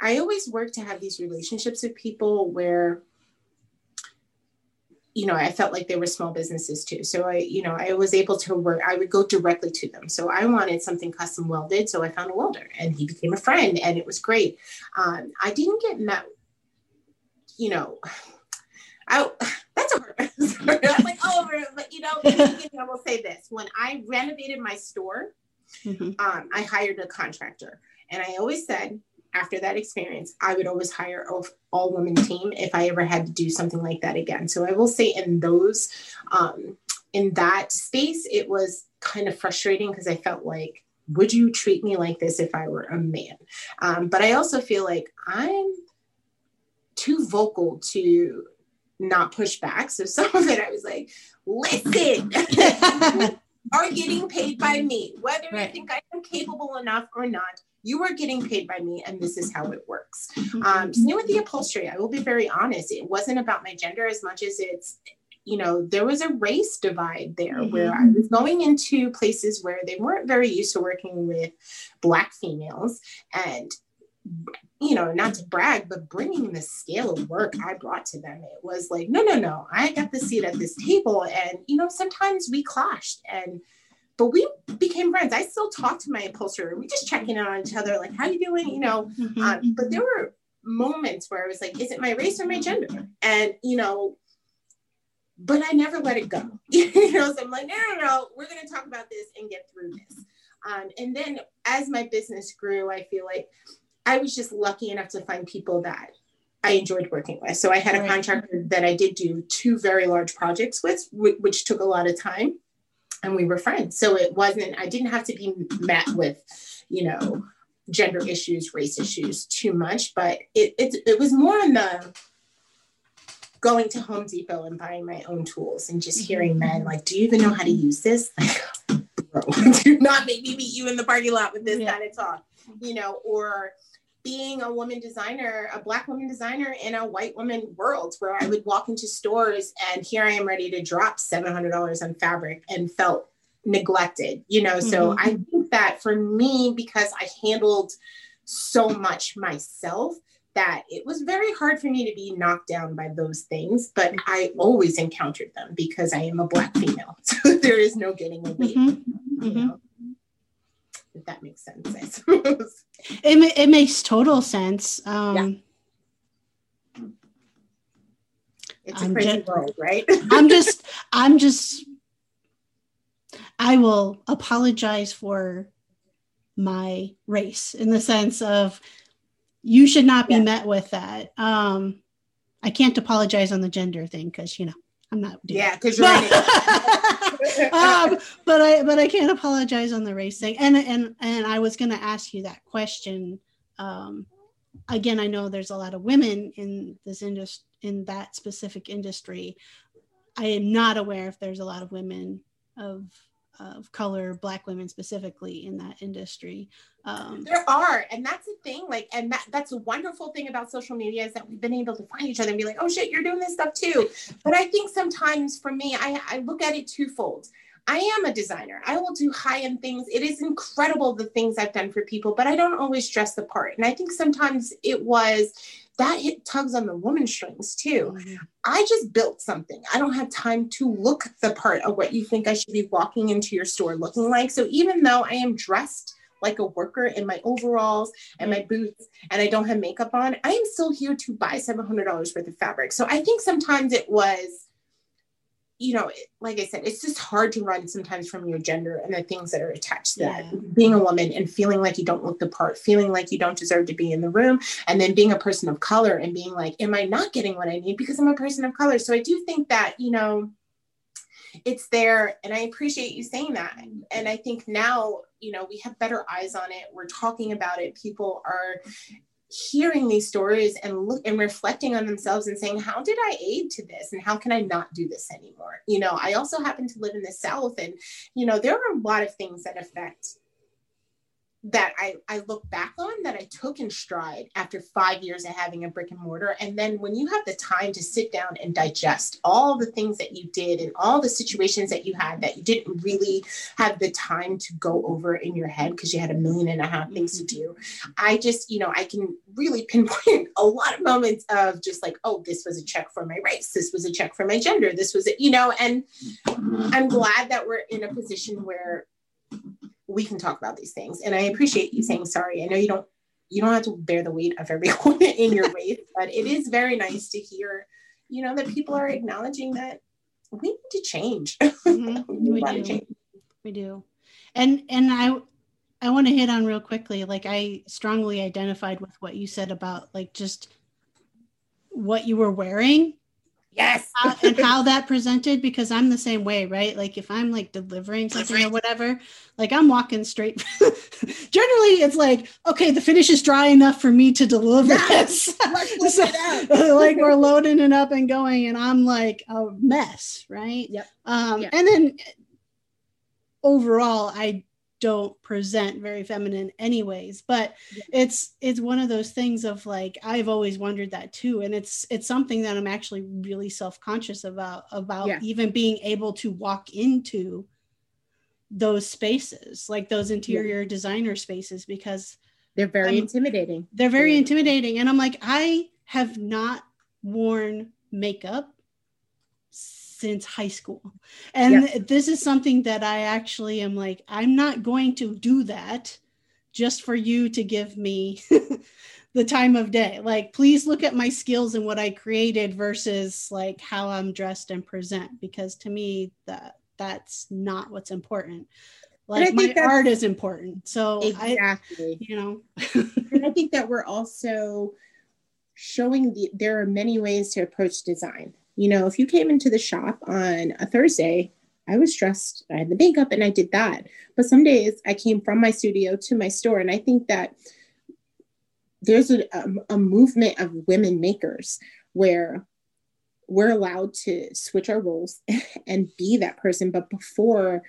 I always work to have these relationships with people where you know, I felt like they were small businesses too. So I, you know, I was able to work, I would go directly to them. So I wanted something custom welded. So I found a welder and he became a friend and it was great. Um, I didn't get met, you know, I, that's a hard I'm like, oh, but you know, I will say this when I renovated my store, mm-hmm. um, I hired a contractor. And I always said, after that experience, I would always hire a all women team if I ever had to do something like that again. So I will say in those, um, in that space, it was kind of frustrating because I felt like, would you treat me like this if I were a man? Um, but I also feel like I'm too vocal to not push back. So some of it I was like, listen, are getting paid by me, whether right. you think I am capable enough or not you are getting paid by me and this is how it works mm-hmm. um, same with the upholstery i will be very honest it wasn't about my gender as much as it's you know there was a race divide there mm-hmm. where i was going into places where they weren't very used to working with black females and you know not to brag but bringing the scale of work i brought to them it was like no no no i got the seat at this table and you know sometimes we clashed and but we became friends. I still talk to my upholsterer. We just check in on each other, like, how you doing? You know, mm-hmm. um, but there were moments where I was like, is it my race or my gender? And, you know, but I never let it go. you know, so I'm like, no, no, no, we're going to talk about this and get through this. Um, and then as my business grew, I feel like I was just lucky enough to find people that I enjoyed working with. So I had a contractor that I did do two very large projects with, which took a lot of time and we were friends. So it wasn't, I didn't have to be met with, you know, gender issues, race issues too much, but it, it, it was more in the going to Home Depot and buying my own tools and just hearing men mm-hmm. like, do you even know how to use this? Like, bro, do not make me meet you in the parking lot with this yeah. kind of talk, you know, or being a woman designer, a black woman designer in a white woman world where I would walk into stores and here I am ready to drop $700 on fabric and felt neglected, you know? Mm-hmm. So I think that for me, because I handled so much myself, that it was very hard for me to be knocked down by those things, but I always encountered them because I am a black female. So there is no getting away. Mm-hmm. Mm-hmm if that makes sense, I suppose. It, it makes total sense. Um, yeah. It's a I'm crazy just, world, right? I'm just, I'm just, I will apologize for my race in the sense of you should not be yeah. met with that. Um, I can't apologize on the gender thing because, you know, I'm not. yeah, because you're. Um, but I but I can't apologize on the race thing. And and and I was going to ask you that question. Um, again, I know there's a lot of women in this industry in that specific industry. I am not aware if there's a lot of women of of color, black women specifically in that industry. Um, there are, and that's the thing. Like, and that that's a wonderful thing about social media is that we've been able to find each other and be like, oh shit, you're doing this stuff too. But I think sometimes for me, I, I look at it twofold. I am a designer. I will do high end things. It is incredible the things I've done for people, but I don't always dress the part. And I think sometimes it was that hit tugs on the woman strings too. Mm-hmm. I just built something. I don't have time to look the part of what you think I should be walking into your store looking like. So even though I am dressed like a worker in my overalls and my boots and I don't have makeup on, I am still here to buy $700 worth of fabric. So I think sometimes it was you know, like I said, it's just hard to run sometimes from your gender and the things that are attached to yeah. that. Being a woman and feeling like you don't look the part, feeling like you don't deserve to be in the room, and then being a person of color and being like, am I not getting what I need because I'm a person of color? So I do think that, you know, it's there and i appreciate you saying that and i think now you know we have better eyes on it we're talking about it people are hearing these stories and look and reflecting on themselves and saying how did i aid to this? And how can i not do this anymore? You know i also happen to live in the south and you know there are a lot of things that affect that I, I look back on that I took in stride after five years of having a brick and mortar. And then when you have the time to sit down and digest all the things that you did and all the situations that you had that you didn't really have the time to go over in your head because you had a million and a half things to do, I just, you know, I can really pinpoint a lot of moments of just like, oh, this was a check for my race. This was a check for my gender. This was, a, you know, and I'm glad that we're in a position where we can talk about these things. And I appreciate you saying sorry. I know you don't you don't have to bear the weight of everyone in your waist, but it is very nice to hear, you know, that people are acknowledging that we need to change. Mm-hmm. we, do. Change. we do. And and I I want to hit on real quickly. Like I strongly identified with what you said about like just what you were wearing Yes. uh, and how that presented because I'm the same way, right? Like if I'm like delivering something or whatever, like I'm walking straight. Generally, it's like, okay, the finish is dry enough for me to deliver this. so, like we're loading it up and going, and I'm like a mess, right? Yep. Um, yep. And then overall, I don't present very feminine anyways but yeah. it's it's one of those things of like i've always wondered that too and it's it's something that i'm actually really self-conscious about about yeah. even being able to walk into those spaces like those interior yeah. designer spaces because they're very I'm, intimidating they're very intimidating and i'm like i have not worn makeup since high school. And this is something that I actually am like, I'm not going to do that just for you to give me the time of day. Like, please look at my skills and what I created versus like how I'm dressed and present, because to me, that that's not what's important. Like my art is important. So exactly, I, you know, and I think that we're also showing the there are many ways to approach design you know, if you came into the shop on a Thursday, I was dressed, I had the makeup and I did that. But some days I came from my studio to my store. And I think that there's a, a, a movement of women makers where we're allowed to switch our roles and be that person. But before,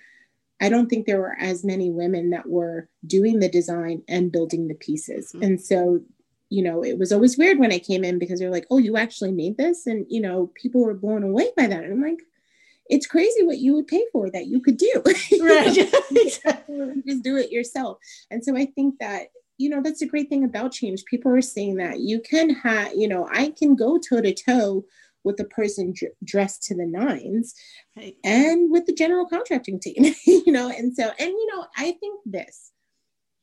I don't think there were as many women that were doing the design and building the pieces. Mm-hmm. And so you know, it was always weird when I came in because they're like, oh, you actually made this. And, you know, people were blown away by that. And I'm like, it's crazy what you would pay for that you could do. Right. Just do it yourself. And so I think that, you know, that's a great thing about change. People are saying that you can have, you know, I can go toe to toe with a person d- dressed to the nines right. and with the general contracting team, you know, and so, and, you know, I think this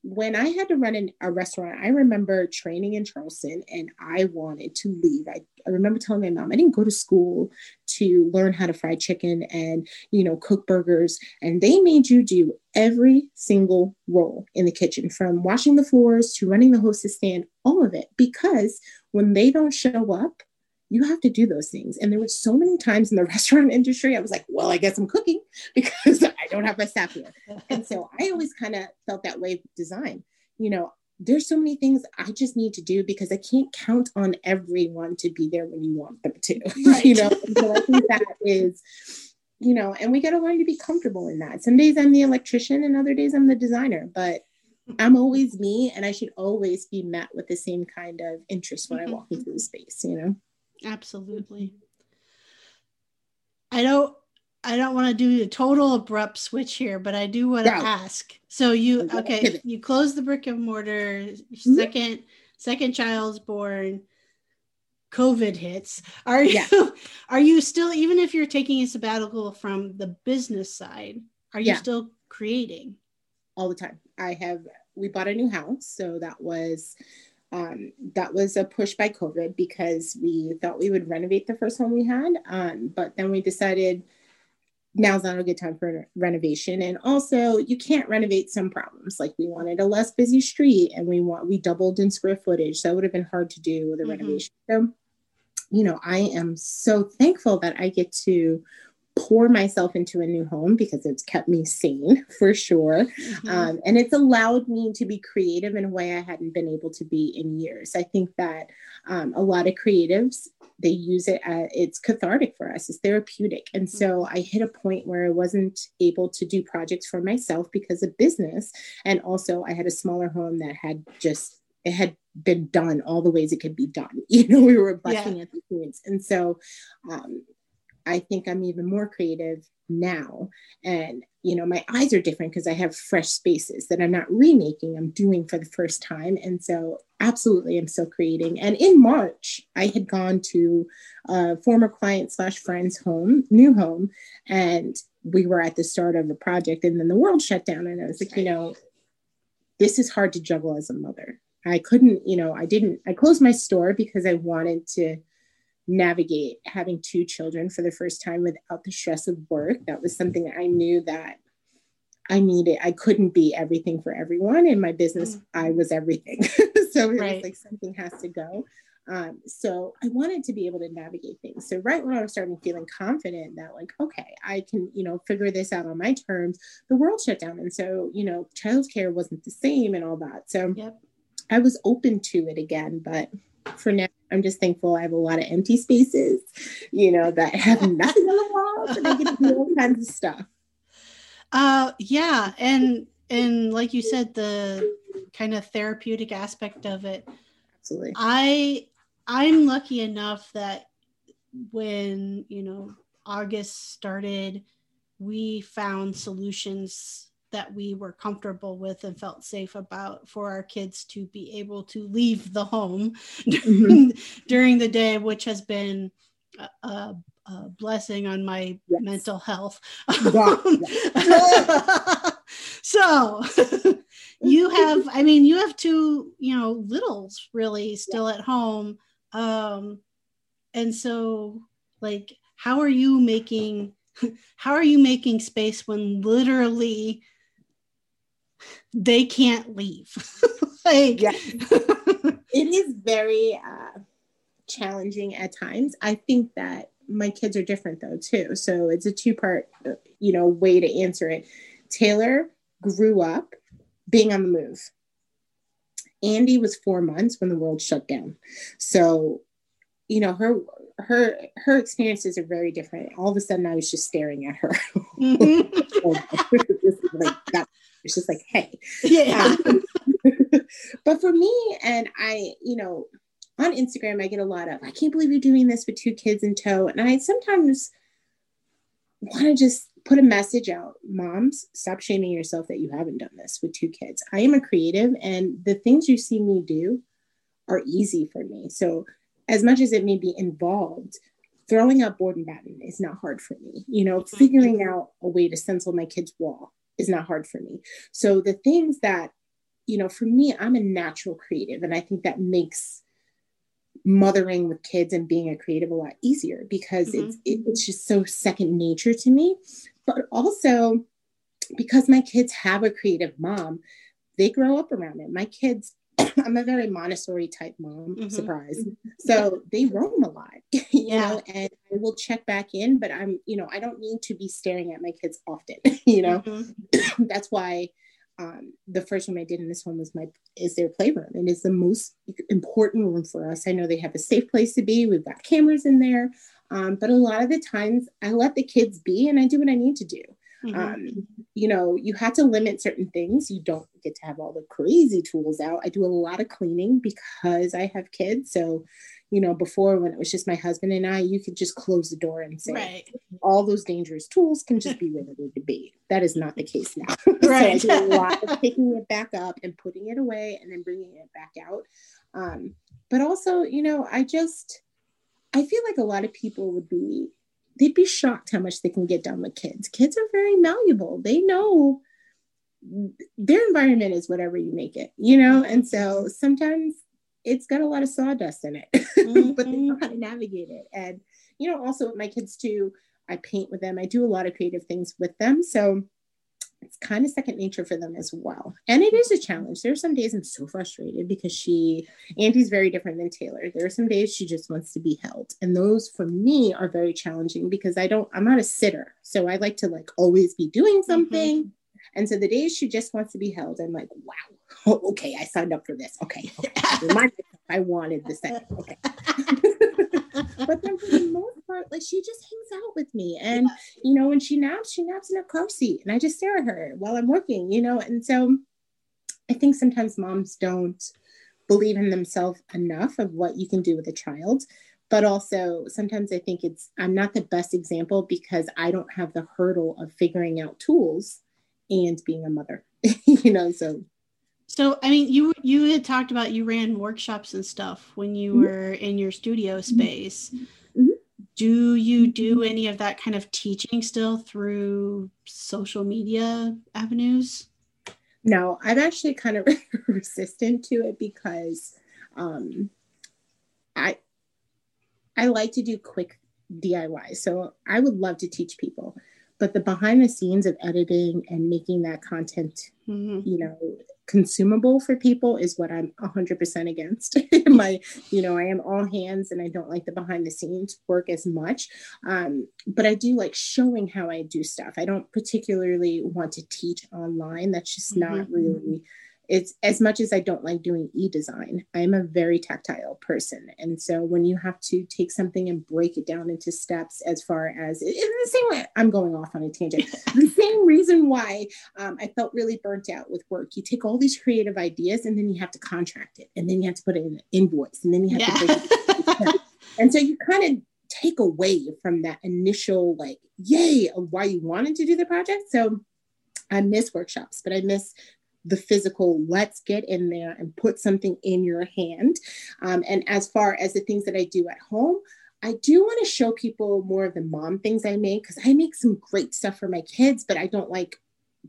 when I had to run in a restaurant, I remember training in Charleston and I wanted to leave. I, I remember telling my mom I didn't go to school to learn how to fry chicken and, you know, cook burgers. And they made you do every single role in the kitchen from washing the floors to running the hostess stand, all of it. Because when they don't show up, you have to do those things. And there were so many times in the restaurant industry, I was like, well, I guess I'm cooking because I don't have my staff here. and so I always kind of felt that way with design. You know, there's so many things I just need to do because I can't count on everyone to be there when you want them to. Right. you know, so I think that is, you know, and we got to learn to be comfortable in that. Some days I'm the electrician and other days I'm the designer, but I'm always me and I should always be met with the same kind of interest when I mm-hmm. walk into the space, you know? Absolutely. I don't I don't want to do a total abrupt switch here, but I do want to ask. So you okay, you close the brick and mortar, mm-hmm. second second child's born, COVID hits. Are you yeah. are you still even if you're taking a sabbatical from the business side, are you yeah. still creating? All the time. I have we bought a new house, so that was um, that was a push by COVID because we thought we would renovate the first home we had. Um, but then we decided now's not a good time for renovation. And also you can't renovate some problems. Like we wanted a less busy street and we want, we doubled in square footage. So it would have been hard to do with a mm-hmm. renovation. So, you know, I am so thankful that I get to pour myself into a new home because it's kept me sane for sure. Mm-hmm. Um, and it's allowed me to be creative in a way I hadn't been able to be in years. I think that um, a lot of creatives, they use it as it's cathartic for us, it's therapeutic. And so mm-hmm. I hit a point where I wasn't able to do projects for myself because of business. And also, I had a smaller home that had just it had been done all the ways it could be done. You know, we were busting yeah. at the seams. And so um, I think I'm even more creative now. And, you know, my eyes are different because I have fresh spaces that I'm not remaking, I'm doing for the first time. And so, absolutely, I'm still creating. And in March, I had gone to a former client slash friend's home, new home, and we were at the start of a project. And then the world shut down. And I was like, you know, this is hard to juggle as a mother. I couldn't, you know, I didn't, I closed my store because I wanted to navigate having two children for the first time without the stress of work. That was something I knew that I needed. I couldn't be everything for everyone. In my business, mm. I was everything. so it right. was like something has to go. Um, so I wanted to be able to navigate things. So right when I was starting feeling confident that like, okay, I can, you know, figure this out on my terms, the world shut down. And so, you know, childcare wasn't the same and all that. So yep. I was open to it again, but for now, I'm just thankful I have a lot of empty spaces, you know, that have nothing on the walls and I get to do all kinds of stuff. Uh, yeah, and and like you said, the kind of therapeutic aspect of it. Absolutely. I I'm lucky enough that when you know August started, we found solutions that we were comfortable with and felt safe about for our kids to be able to leave the home mm-hmm. during the day, which has been a, a, a blessing on my yes. mental health. so you have, I mean, you have two, you know, littles really still yeah. at home. Um, and so, like, how are you making? How are you making space when literally they can't leave. like, yeah. it is very uh, challenging at times. I think that my kids are different though too. So it's a two part, uh, you know, way to answer it. Taylor grew up being on the move. Andy was four months when the world shut down. So, you know, her her her experiences are very different. All of a sudden, I was just staring at her. Mm-hmm. like, that it's just like, hey. Yeah. Um, but for me, and I, you know, on Instagram, I get a lot of, I can't believe you're doing this with two kids in tow. And I sometimes want to just put a message out moms, stop shaming yourself that you haven't done this with two kids. I am a creative, and the things you see me do are easy for me. So, as much as it may be involved, throwing out board and batten is not hard for me. You know, figuring out a way to stencil my kid's wall is not hard for me. So the things that, you know, for me, I'm a natural creative. And I think that makes mothering with kids and being a creative a lot easier because mm-hmm. it's it, it's just so second nature to me. But also because my kids have a creative mom, they grow up around it. My kids I'm a very Montessori type mom, mm-hmm. surprise. Mm-hmm. So they roam a lot, you yeah. know, and I will check back in, but I'm, you know, I don't need to be staring at my kids often, you know. Mm-hmm. That's why um, the first room I did in this home was my is their playroom and it's the most important room for us. I know they have a safe place to be. We've got cameras in there, um, but a lot of the times I let the kids be and I do what I need to do. Mm-hmm. Um, you know, you have to limit certain things. You don't get to have all the crazy tools out. I do a lot of cleaning because I have kids. So, you know, before when it was just my husband and I, you could just close the door and say, right. all those dangerous tools can just be where they need to be. That is not the case now. Right. so I do a lot of picking it back up and putting it away and then bringing it back out. Um, but also, you know, I just, I feel like a lot of people would be they'd be shocked how much they can get done with kids. Kids are very malleable. They know their environment is whatever you make it, you know? And so sometimes it's got a lot of sawdust in it, mm-hmm. but they know how to navigate it. And, you know, also with my kids too, I paint with them. I do a lot of creative things with them. So it's kind of second nature for them as well. And it is a challenge. There are some days I'm so frustrated because she, Andy's very different than Taylor. There are some days she just wants to be held. And those for me are very challenging because I don't, I'm not a sitter. So I like to like always be doing mm-hmm. something. Mm-hmm. And so the days she just wants to be held, I'm like, wow, oh, okay, I signed up for this. Okay. okay. I wanted this. Okay. but then for the most part, like she just hangs out with me. And, you know, when she naps, she naps in a car seat and I just stare at her while I'm working, you know? And so I think sometimes moms don't believe in themselves enough of what you can do with a child. But also, sometimes I think it's, I'm not the best example because I don't have the hurdle of figuring out tools and being a mother, you know? So so, I mean, you you had talked about you ran workshops and stuff when you mm-hmm. were in your studio mm-hmm. space. Mm-hmm. Do you do mm-hmm. any of that kind of teaching still through social media avenues? No, I'm actually kind of resistant to it because um, I I like to do quick DIY. So I would love to teach people, but the behind the scenes of editing and making that content, mm-hmm. you know, consumable for people is what I'm 100% against. My, you know, I am all hands and I don't like the behind the scenes work as much. Um, but I do like showing how I do stuff. I don't particularly want to teach online. That's just mm-hmm. not really it's as much as I don't like doing e-design, I'm a very tactile person. And so when you have to take something and break it down into steps as far as in the same way, I'm going off on a tangent. the same reason why um, I felt really burnt out with work. You take all these creative ideas and then you have to contract it and then you have to put it in an invoice and then you have yeah. to and so you kind of take away from that initial like yay of why you wanted to do the project. So I miss workshops, but I miss the physical let's get in there and put something in your hand um, and as far as the things that i do at home i do want to show people more of the mom things i make because i make some great stuff for my kids but i don't like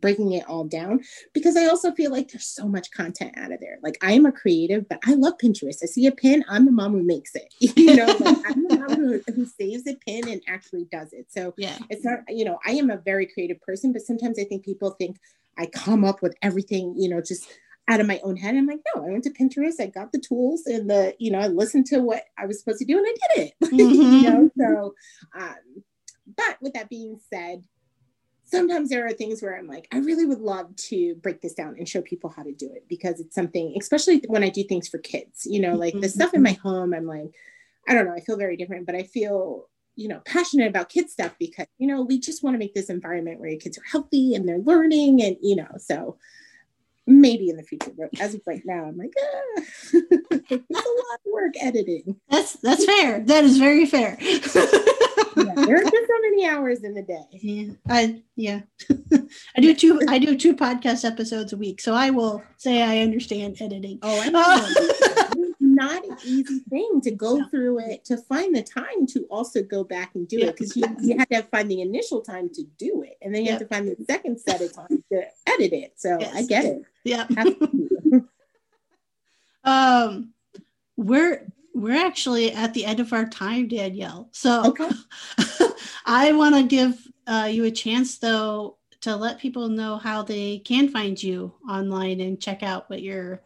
breaking it all down because I also feel like there's so much content out of there. Like I am a creative, but I love Pinterest. I see a pin, I'm the mom who makes it. You know, like I'm the mom who, who saves a pin and actually does it. So yeah, it's not, you know, I am a very creative person, but sometimes I think people think I come up with everything, you know, just out of my own head. I'm like, no, I went to Pinterest, I got the tools and the, you know, I listened to what I was supposed to do and I did it. Mm-hmm. you know, so um, but with that being said, sometimes there are things where I'm like, I really would love to break this down and show people how to do it because it's something, especially when I do things for kids, you know, like the stuff in my mm-hmm. home, I'm like, I don't know, I feel very different, but I feel you know passionate about kids stuff because you know we just want to make this environment where your kids are healthy and they're learning and you know so maybe in the future but as of right now i'm like ah, it's a lot of work editing. That's that's fair. That is very fair. Yeah, there are just so many hours in the day. Yeah i yeah. I do two i do two podcast episodes a week so i will say i understand editing. Oh i know not an easy thing to go no. through it to find the time to also go back and do it because you, you have to find the initial time to do it and then you yep. have to find the second set of time to edit it so yes. i get it yeah um we're we're actually at the end of our time danielle so okay. i want to give uh, you a chance though to let people know how they can find you online and check out what you're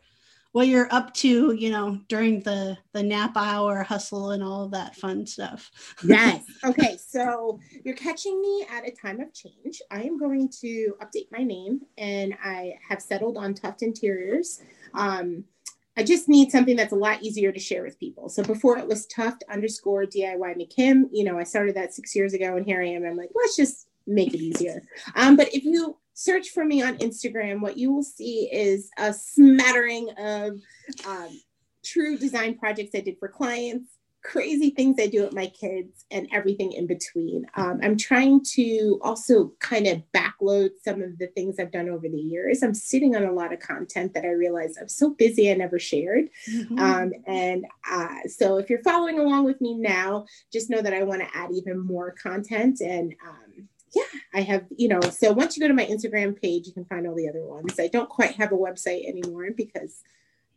what you're up to, you know, during the the nap hour hustle and all of that fun stuff. yes. Okay. So you're catching me at a time of change. I am going to update my name and I have settled on Tuft Interiors. Um, I just need something that's a lot easier to share with people. So before it was Tuft underscore DIY McKim, you know, I started that six years ago and here I am. I'm like, let's just make it easier. Um, but if you search for me on Instagram, what you will see is a smattering of um, true design projects I did for clients, crazy things I do with my kids, and everything in between. Um, I'm trying to also kind of backload some of the things I've done over the years. I'm sitting on a lot of content that I realize I'm so busy I never shared. Mm-hmm. Um, and uh, so if you're following along with me now, just know that I want to add even more content and um, yeah, I have, you know, so once you go to my Instagram page, you can find all the other ones. I don't quite have a website anymore because,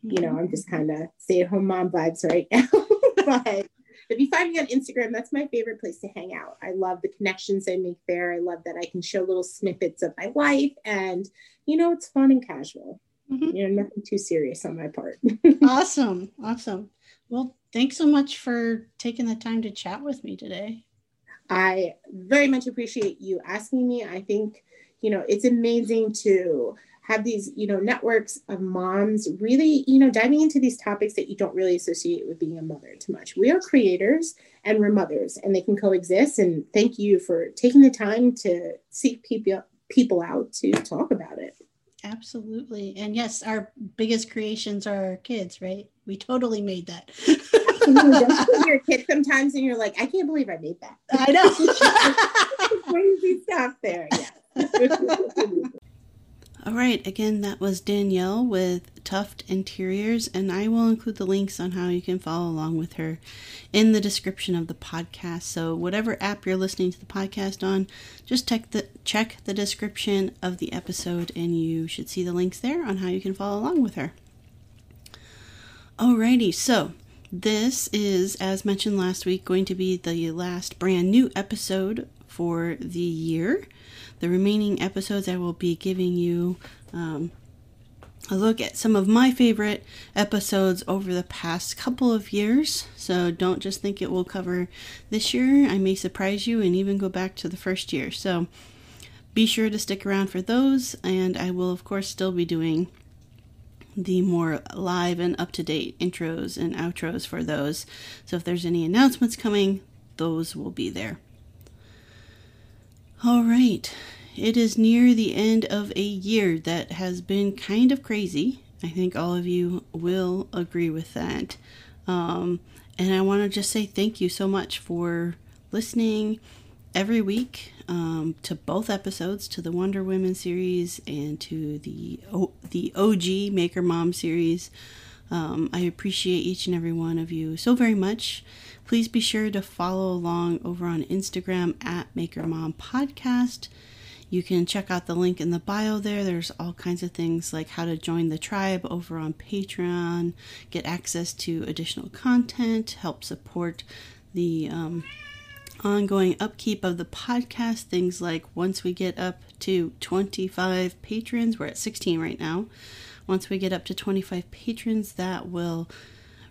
you know, I'm just kind of stay at home mom vibes right now. but if you find me on Instagram, that's my favorite place to hang out. I love the connections I make there. I love that I can show little snippets of my life and, you know, it's fun and casual. Mm-hmm. You know, nothing too serious on my part. awesome. Awesome. Well, thanks so much for taking the time to chat with me today. I very much appreciate you asking me. I think, you know, it's amazing to have these, you know, networks of moms really, you know, diving into these topics that you don't really associate with being a mother too much. We are creators and we're mothers and they can coexist. And thank you for taking the time to seek people people out to talk about it. Absolutely. And yes, our biggest creations are our kids, right? We totally made that. your kid sometimes and you're like, I can't believe I made that. I know. Crazy stuff there. Yeah. All right, again, that was Danielle with Tuft Interiors, and I will include the links on how you can follow along with her in the description of the podcast. So, whatever app you're listening to the podcast on, just check the check the description of the episode, and you should see the links there on how you can follow along with her. Alrighty, so this is, as mentioned last week, going to be the last brand new episode for the year. The remaining episodes, I will be giving you um, a look at some of my favorite episodes over the past couple of years. So don't just think it will cover this year. I may surprise you and even go back to the first year. So be sure to stick around for those, and I will, of course, still be doing the more live and up to date intros and outros for those. So if there's any announcements coming, those will be there. All right, it is near the end of a year that has been kind of crazy. I think all of you will agree with that. Um, and I want to just say thank you so much for listening every week um, to both episodes, to the Wonder Women series and to the o- the OG Maker Mom series. Um, I appreciate each and every one of you so very much. Please be sure to follow along over on Instagram at Maker Mom Podcast. You can check out the link in the bio there. There's all kinds of things like how to join the tribe over on Patreon, get access to additional content, help support the um, ongoing upkeep of the podcast. Things like once we get up to 25 patrons, we're at 16 right now. Once we get up to 25 patrons, that will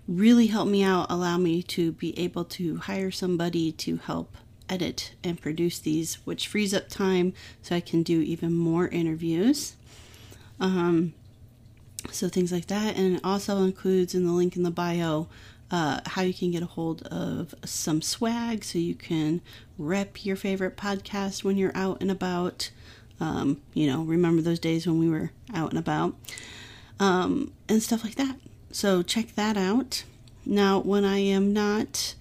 really help me out, allow me to be able to hire somebody to help edit and produce these, which frees up time so I can do even more interviews. Um, so things like that, and it also includes in the link in the bio uh, how you can get a hold of some swag so you can rep your favorite podcast when you're out and about. Um, you know, remember those days when we were out and about, um, and stuff like that. So check that out. Now, when I am not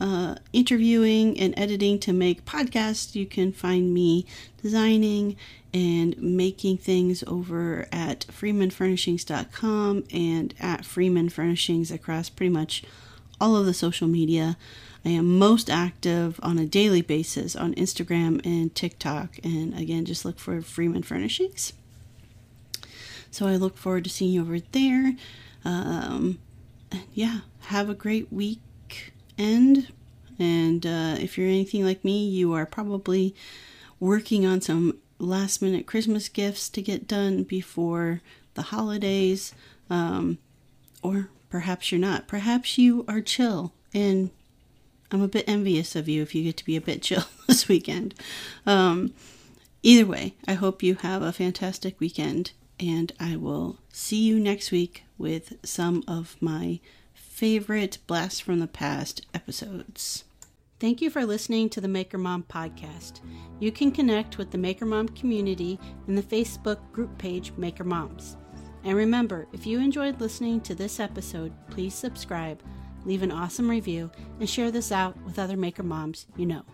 uh, interviewing and editing to make podcasts, you can find me designing and making things over at freemanfurnishings.com and at Freeman Furnishings across pretty much all of the social media. I am most active on a daily basis on Instagram and TikTok. And again, just look for Freeman Furnishings. So I look forward to seeing you over there. Um, yeah, have a great weekend. And uh, if you're anything like me, you are probably working on some last minute Christmas gifts to get done before the holidays. Um, or perhaps you're not. Perhaps you are chill. And I'm a bit envious of you if you get to be a bit chill this weekend. Um, either way, I hope you have a fantastic weekend and I will see you next week with some of my favorite Blast from the Past episodes. Thank you for listening to the Maker Mom podcast. You can connect with the Maker Mom community in the Facebook group page Maker Moms. And remember, if you enjoyed listening to this episode, please subscribe, leave an awesome review, and share this out with other Maker Moms you know.